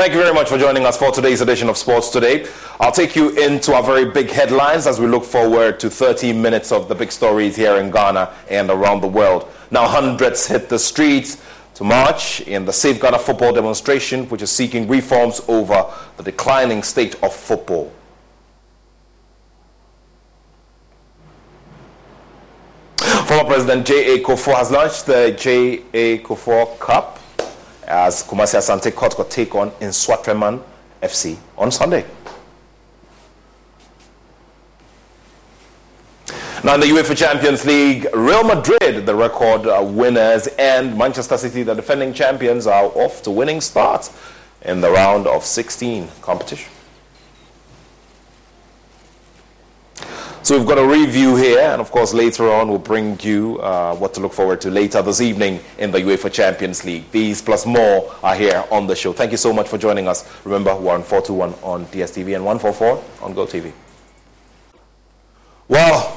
Thank you very much for joining us for today's edition of Sports Today. I'll take you into our very big headlines as we look forward to 30 minutes of the big stories here in Ghana and around the world. Now, hundreds hit the streets to march in the Safe Ghana football demonstration, which is seeking reforms over the declining state of football. Former President J.A. Kufuor has launched the J.A. Kufuor Cup as Kumasi Asante Kotoko take on in Nsoatreman FC on Sunday. Now in the UEFA Champions League, Real Madrid, the record uh, winners, and Manchester City, the defending champions, are off to winning starts in the round of 16 competition. So we've got a review here, and of course later on we'll bring you uh, what to look forward to later this evening in the UEFA Champions League. These plus more are here on the show. Thank you so much for joining us. Remember, we're on 421 on DSTV and 144 on GoTV. Well,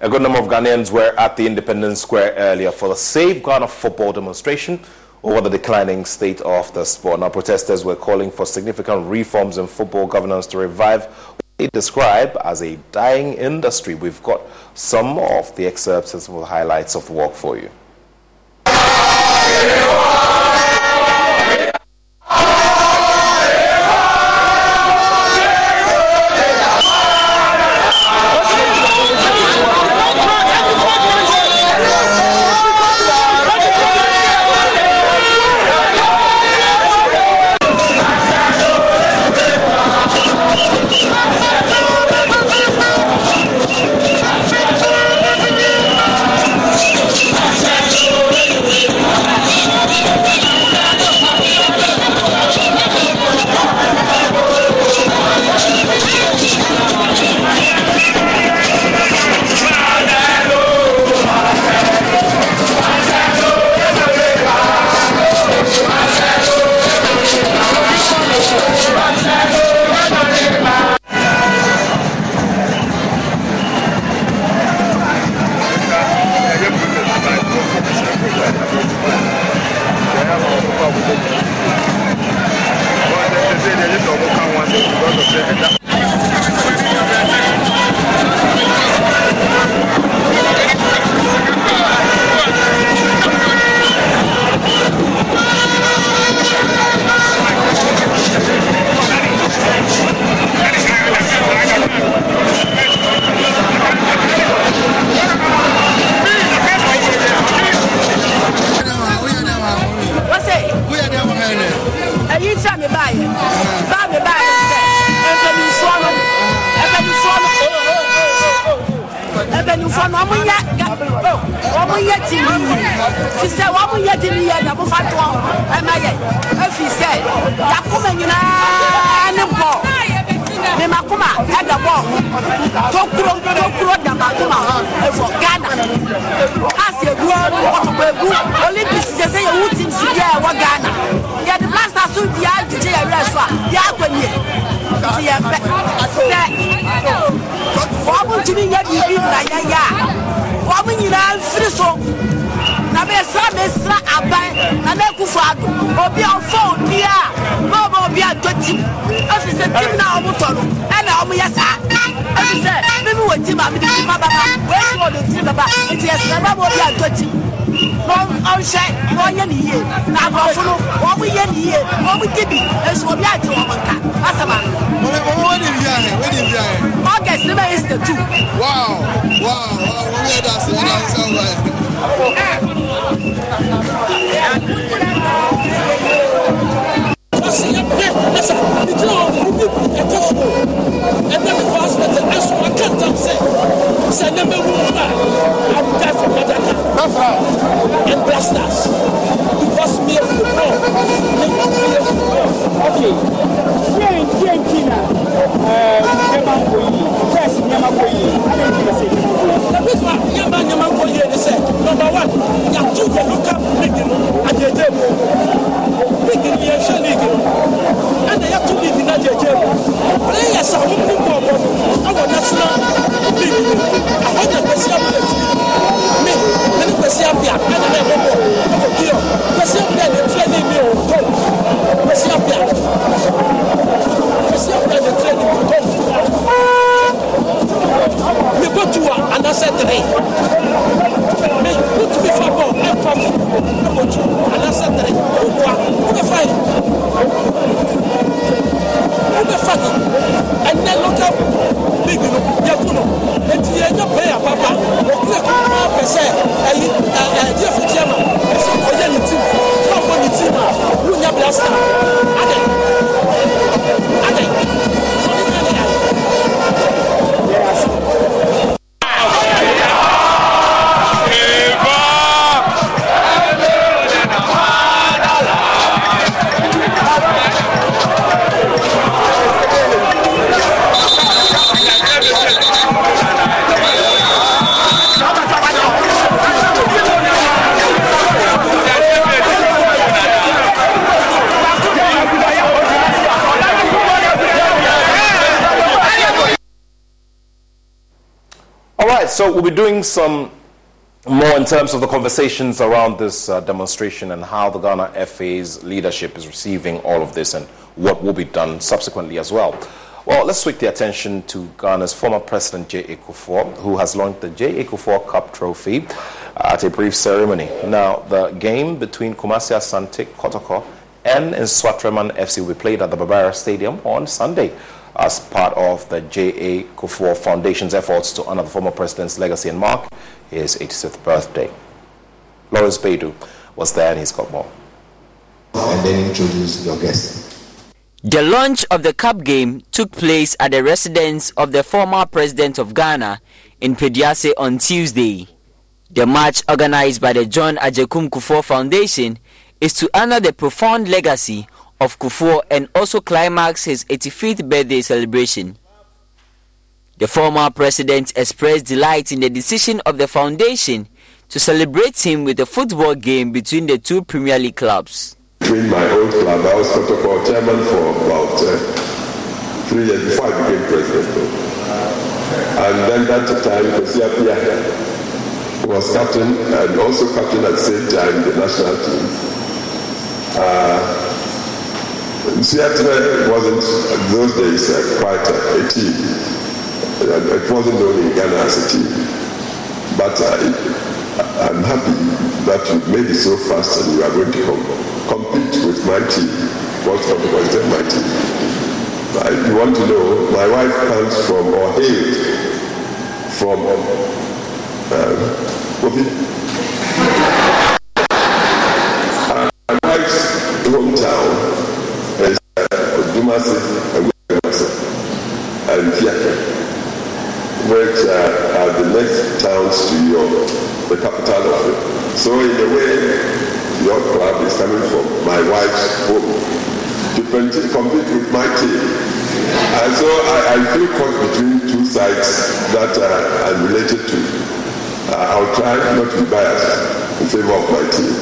a good number of Ghanaians were at the Independence Square earlier for the Save Ghana football demonstration over the declining state of the sport. Now, protesters were calling for significant reforms in football governance to revive describe as a dying industry. We've got some of the excerpts and some of the highlights of the walk for you. Fi sɛ ɔmo nyɛ timi yɛ na mofa toɔ ɛma yɛ efi sɛ yakoma nyinaa ne bɔ. Ne makoma ɛda bɔ. Tokuro tokuro da makoma ho efɔ ghana. Ase egu kɔtɔkɔ egu. Olympics sɛ yɛ wu team si yɛ ɛwɔ ghana. Yɛde blaster so di agyegye yɛ wura so a yɛ akɔ nie nti yɛ pɛ sɛ wɔn mo ntumi nyɛ biribi na yɛyɛ a wɔn mo nyinaa mfiri so yɛsra bɛsra aban na na akufo ado obi a ɔfa obi a na ɔma obi atɔ tim. Ɛfiri sɛ tim na ɔmotɔ no ɛna ɔmoyɛ saa ɛfiri sɛ meme wɔ tim a mede tim ababa wɔasi wɔ de tim baba. Nti yɛsra ba ma obi atɔ tim. Na ɔnhyɛ na ɔnyɛ ne yie na aborɔfo no wɔn mo yɛ ne yie wɔn mo gidi nso obi ate wɔn nka. Asaba no. wɔn wɔn de wia yɛ wɔn de wia yɛ. august ne bɛ yɛ sita two. wow wow wow wɔn yɛ da se wɔn na nsa wɔn yɛ. Okay. Yeah, yeah, yeah. Uh, nneɛma kɔ yie adi nti na sɛ nneɛma kɔ yie. Ebi so a nneɛma nneɛma nkɔ yie ni sɛ number one yàtò yɛ local league no agyegye mu league players a wɔn mu All right, so we'll be doing some more in terms of the conversations around this uh, demonstration and how the Ghana FA's leadership is receiving all of this and what will be done subsequently as well. Well, let's switch the attention to Ghana's former president, J.A. Kufuor, who has launched the J.A. Kufuor Cup Trophy uh, at a brief ceremony. Now, the game between Kumasi Asante Kotoko and Nsoatreman FC will be played at the Baba Yara Stadium on Sunday as part of the J.A. Kufuor Foundation's efforts to honor the former president's legacy and mark his 85th birthday. Lawrence Beidou was there and he's got more. And then introduce your guest. The launch of the Cup game took place at the residence of the former president of Ghana in Pediase on Tuesday. The match organized by the John Agyekum Kufuor Foundation is to honor the profound legacy of Kufuor and also climax his 85th birthday celebration. The former president expressed delight in the decision of the foundation to celebrate him with a football game between the two Premier League clubs. Between my old club, I was protocol chairman for about uh, three years before I became president. And then that time, Kwesi Appiah was captain and also captain at the same time the national team. Uh, Seattle wasn't those days uh, quite a, a team. It wasn't in Ghana as a team. But uh, I'm happy that you made it so fast and you are going to com- compete with my team. What's considered my team? If you want to know, my wife comes from or hailed from uh, uh, my wife's hometown is and which uh, are the next towns to York, the capital of it. So in a way, your club is coming from my wife's home to compete with my team. And so I, I feel caught between two sides that uh, I'm related to. Uh, I'll try not to be biased in favor of my team.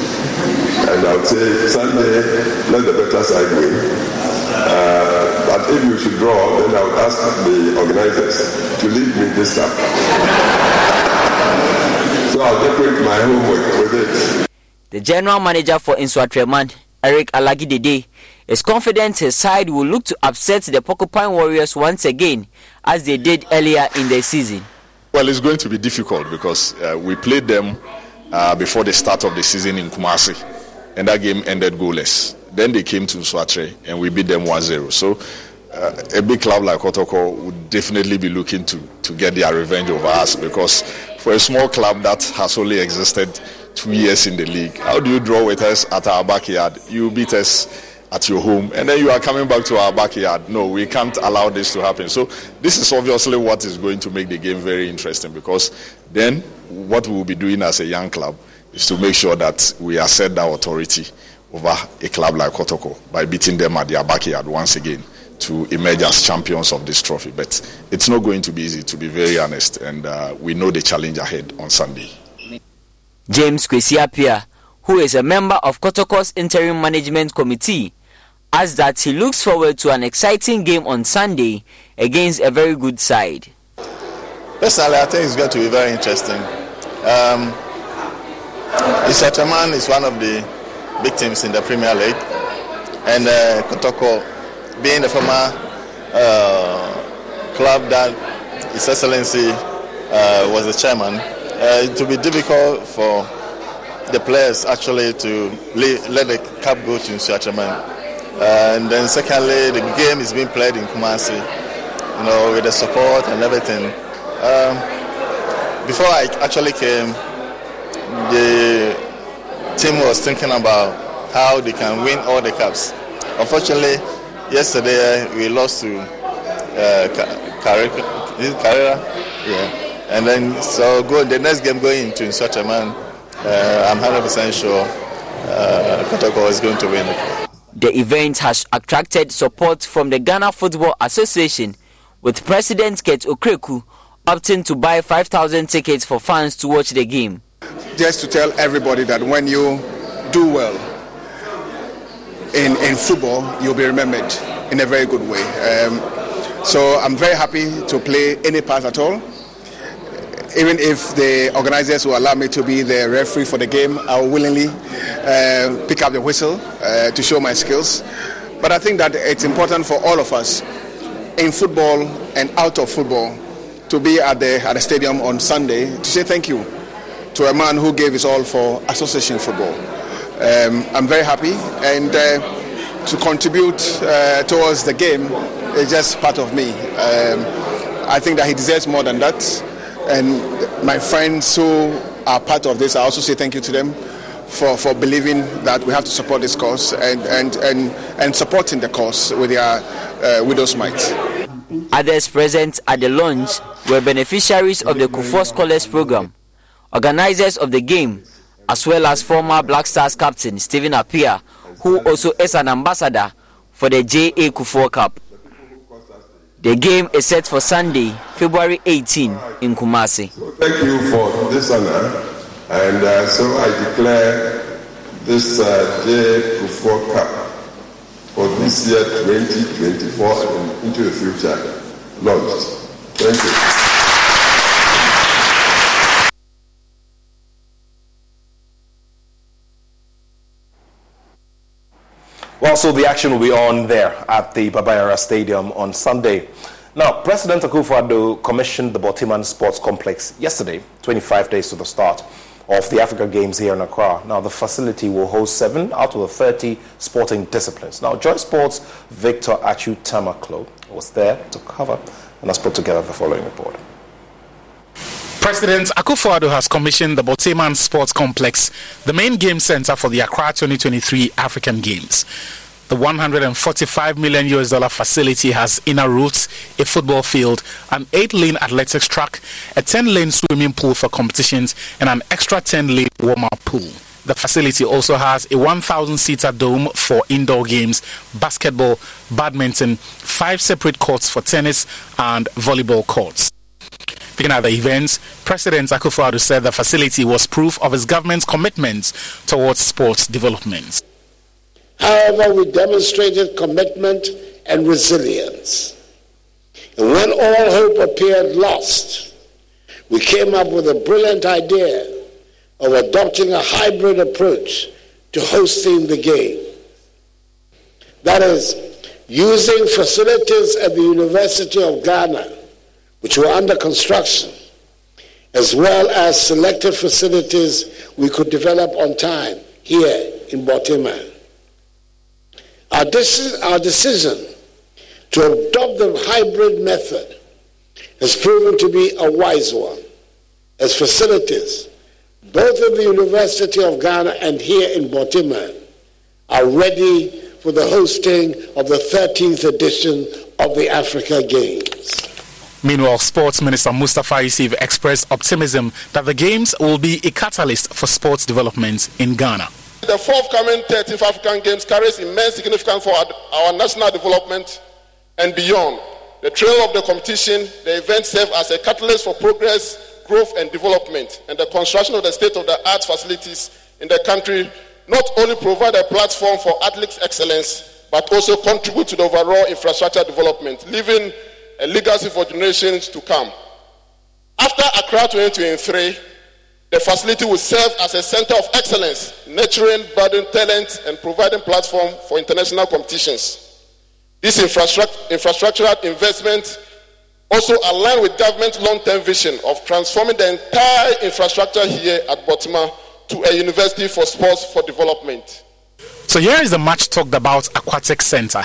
And I'll say, Sunday, let the better side win. Uh, but if you should draw, then I would ask the organizers to leave me this time. so I'll decorate my homework with it. The general manager for Nsoatreman, Eric Alagidede, is confident his side will look to upset the Porcupine Warriors once again, as they did earlier in the season. Well, it's going to be difficult because uh, we played them uh, before the start of the season in Kumasi, and that game ended goalless. Then they came to Swatre and we beat them 1-0. So uh, a big club like Kotoko would definitely be looking to, to get their revenge over us because for a small club that has only existed two years in the league, how do you draw with us at our backyard? You beat us at your home and then you are coming back to our backyard. No, we can't allow this to happen. So this is obviously what is going to make the game very interesting because then what we will be doing as a young club is to make sure that we assert that authority over a club like Kotoko by beating them at their backyard once again to emerge as champions of this trophy. But it's not going to be easy, to be very honest, and uh, we know the challenge ahead on Sunday. James Kwesi Appiah, who is a member of Kotoko's interim management committee, adds that he looks forward to an exciting game on Sunday against a very good side. Personally, I think it's going to be very interesting. Um, Isataman is one of the big teams in the Premier League, and uh, Kotoko, being the former uh, club that His Excellency uh, was the chairman, uh, it will be difficult for the players actually to let the cup go to Nsoatreman. Uh, and then secondly, the game is being played in Kumasi, you know, with the support and everything. Um, before I actually came, the team was thinking about how they can win all the cups. Unfortunately, yesterday we lost to uh, Karela. Yeah. And then, so go the next game going into Nsoatreman, uh, I'm 100% sure uh, Kotoko is going to win. The event has attracted support from the Ghana Football Association, with President Kurt Okraku opting to buy 5,000 tickets for fans to watch the game. Just to tell everybody that when you do well in, in football, you'll be remembered in a very good way. Um, so I'm very happy to play any part at all even if the organizers will allow me to be the referee for the game, I will willingly uh, pick up the whistle uh, to show my skills. But I think that it's important for all of us in football and out of football to be at the, at the stadium on Sunday to say thank you to a man who gave his all for association football. Um, I'm very happy and uh, to contribute uh, towards the game is just part of me. Um, I think that he deserves more than that. And my friends who are part of this, I also say thank you to them for, for believing that we have to support this cause and, and, and, and supporting the cause with their uh, widow's might. Others present at the launch were beneficiaries of the Kufuor Scholars Program, organizers of the game, as well as former Black Stars captain Stephen Appiah, who also is an ambassador for the J.A. Kufuor Cup. The game is set for Sunday, February 18 in Kumasi. Thank you for this honor, and uh, so I declare this uh, J. Kufuor Cup for this year 2024 and into the future launched. Thank you. Well, so the action will be on there at the Baba Yara Stadium on Sunday. Now, President Akufo-Addo commissioned the Borteyman Sports Complex yesterday, 25 days to the start of the Africa Games here in Accra. Now, the facility will host seven out of the 30 sporting disciplines. Now, Joy Sports' Victor Achu Tamaklo was there to cover and has put together the following report. President Akufo-Addo has commissioned the Borteyman Sports Complex, the main game center for the Accra 2023 African Games. The 145 million US dollar facility has inner routes, a football field, an 8 lane athletics track, a 10 lane swimming pool for competitions, and an extra 10 lane warm up pool. The facility also has a 1,000 seater dome for indoor games, basketball, badminton, five separate courts for tennis, and volleyball courts. Speaking at the event, President Akufo-Addo said the facility was proof of his government's commitment towards sports development. However, we demonstrated commitment and resilience. And when all hope appeared lost, we came up with a brilliant idea of adopting a hybrid approach to hosting the game. That is, using facilities at the University of Ghana, which were under construction, as well as selected facilities we could develop on time here in Borteyman. Our, our decision to adopt the hybrid method has proven to be a wise one, as facilities, both at the University of Ghana and here in Borteyman, are ready for the hosting of the 13th edition of the Africa Games. Meanwhile, Sports Minister Mustapha Ussif expressed optimism that the Games will be a catalyst for sports development in Ghana. The forthcoming 13th African Games carries immense significance for our, national development and beyond. The trail of the competition, the event serves as a catalyst for progress, growth, and development, and the construction of the state-of-the-art facilities in the country not only provide a platform for athletics excellence, but also contribute to the overall infrastructure development, leaving a legacy for generations to come. After Accra 2023, the facility will serve as a center of excellence, nurturing budding talent and providing platform for international competitions. This infrastructural investment also align with government's long-term vision of transforming the entire infrastructure here at Borteyman to a university for sports for development. So here is the much talked about aquatic center.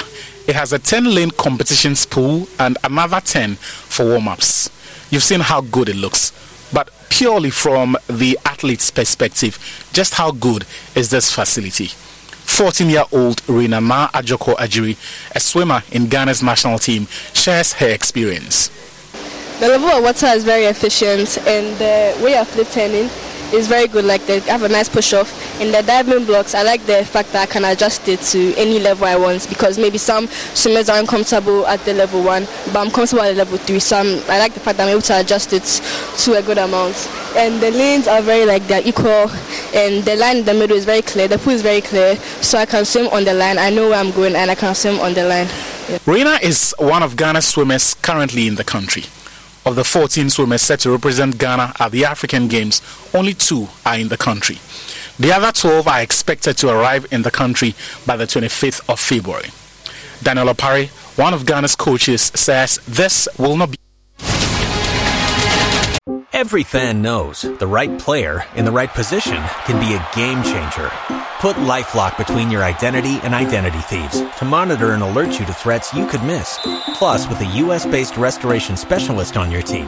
It has a 10 lane competitions pool and another 10 for warm ups. You've seen how good it looks, but purely from the athlete's perspective, just how good is this facility? 14 year old Rina Ma Ajoko Ajiri, a swimmer in Ghana's national team, shares her experience. The level of water is very efficient and the way of flip turning is very good. Like they have a nice push off. In the diving blocks, I like the fact that I can adjust it to any level I want because maybe some swimmers aren't comfortable at the level one, but I'm comfortable at the level three. So I'm, I like the fact that I'm able to adjust it to a good amount. And the lanes are very like they're equal, and the line in the middle is very clear. The pool is very clear, so I can swim on the line. I know where I'm going, and I can swim on the line. Yeah. Rina is one of Ghana's swimmers currently in the country. Of the 14 swimmers set to represent Ghana at the African Games, only two are in the country. The other 12 are expected to arrive in the country by the 25th of February. Daniel Opare, one of Ghana's coaches, says this will not be. Every fan knows the right player in the right position can be a game changer. Put LifeLock between your identity and identity thieves to monitor and alert you to threats you could miss. Plus, with a US-based restoration specialist on your team,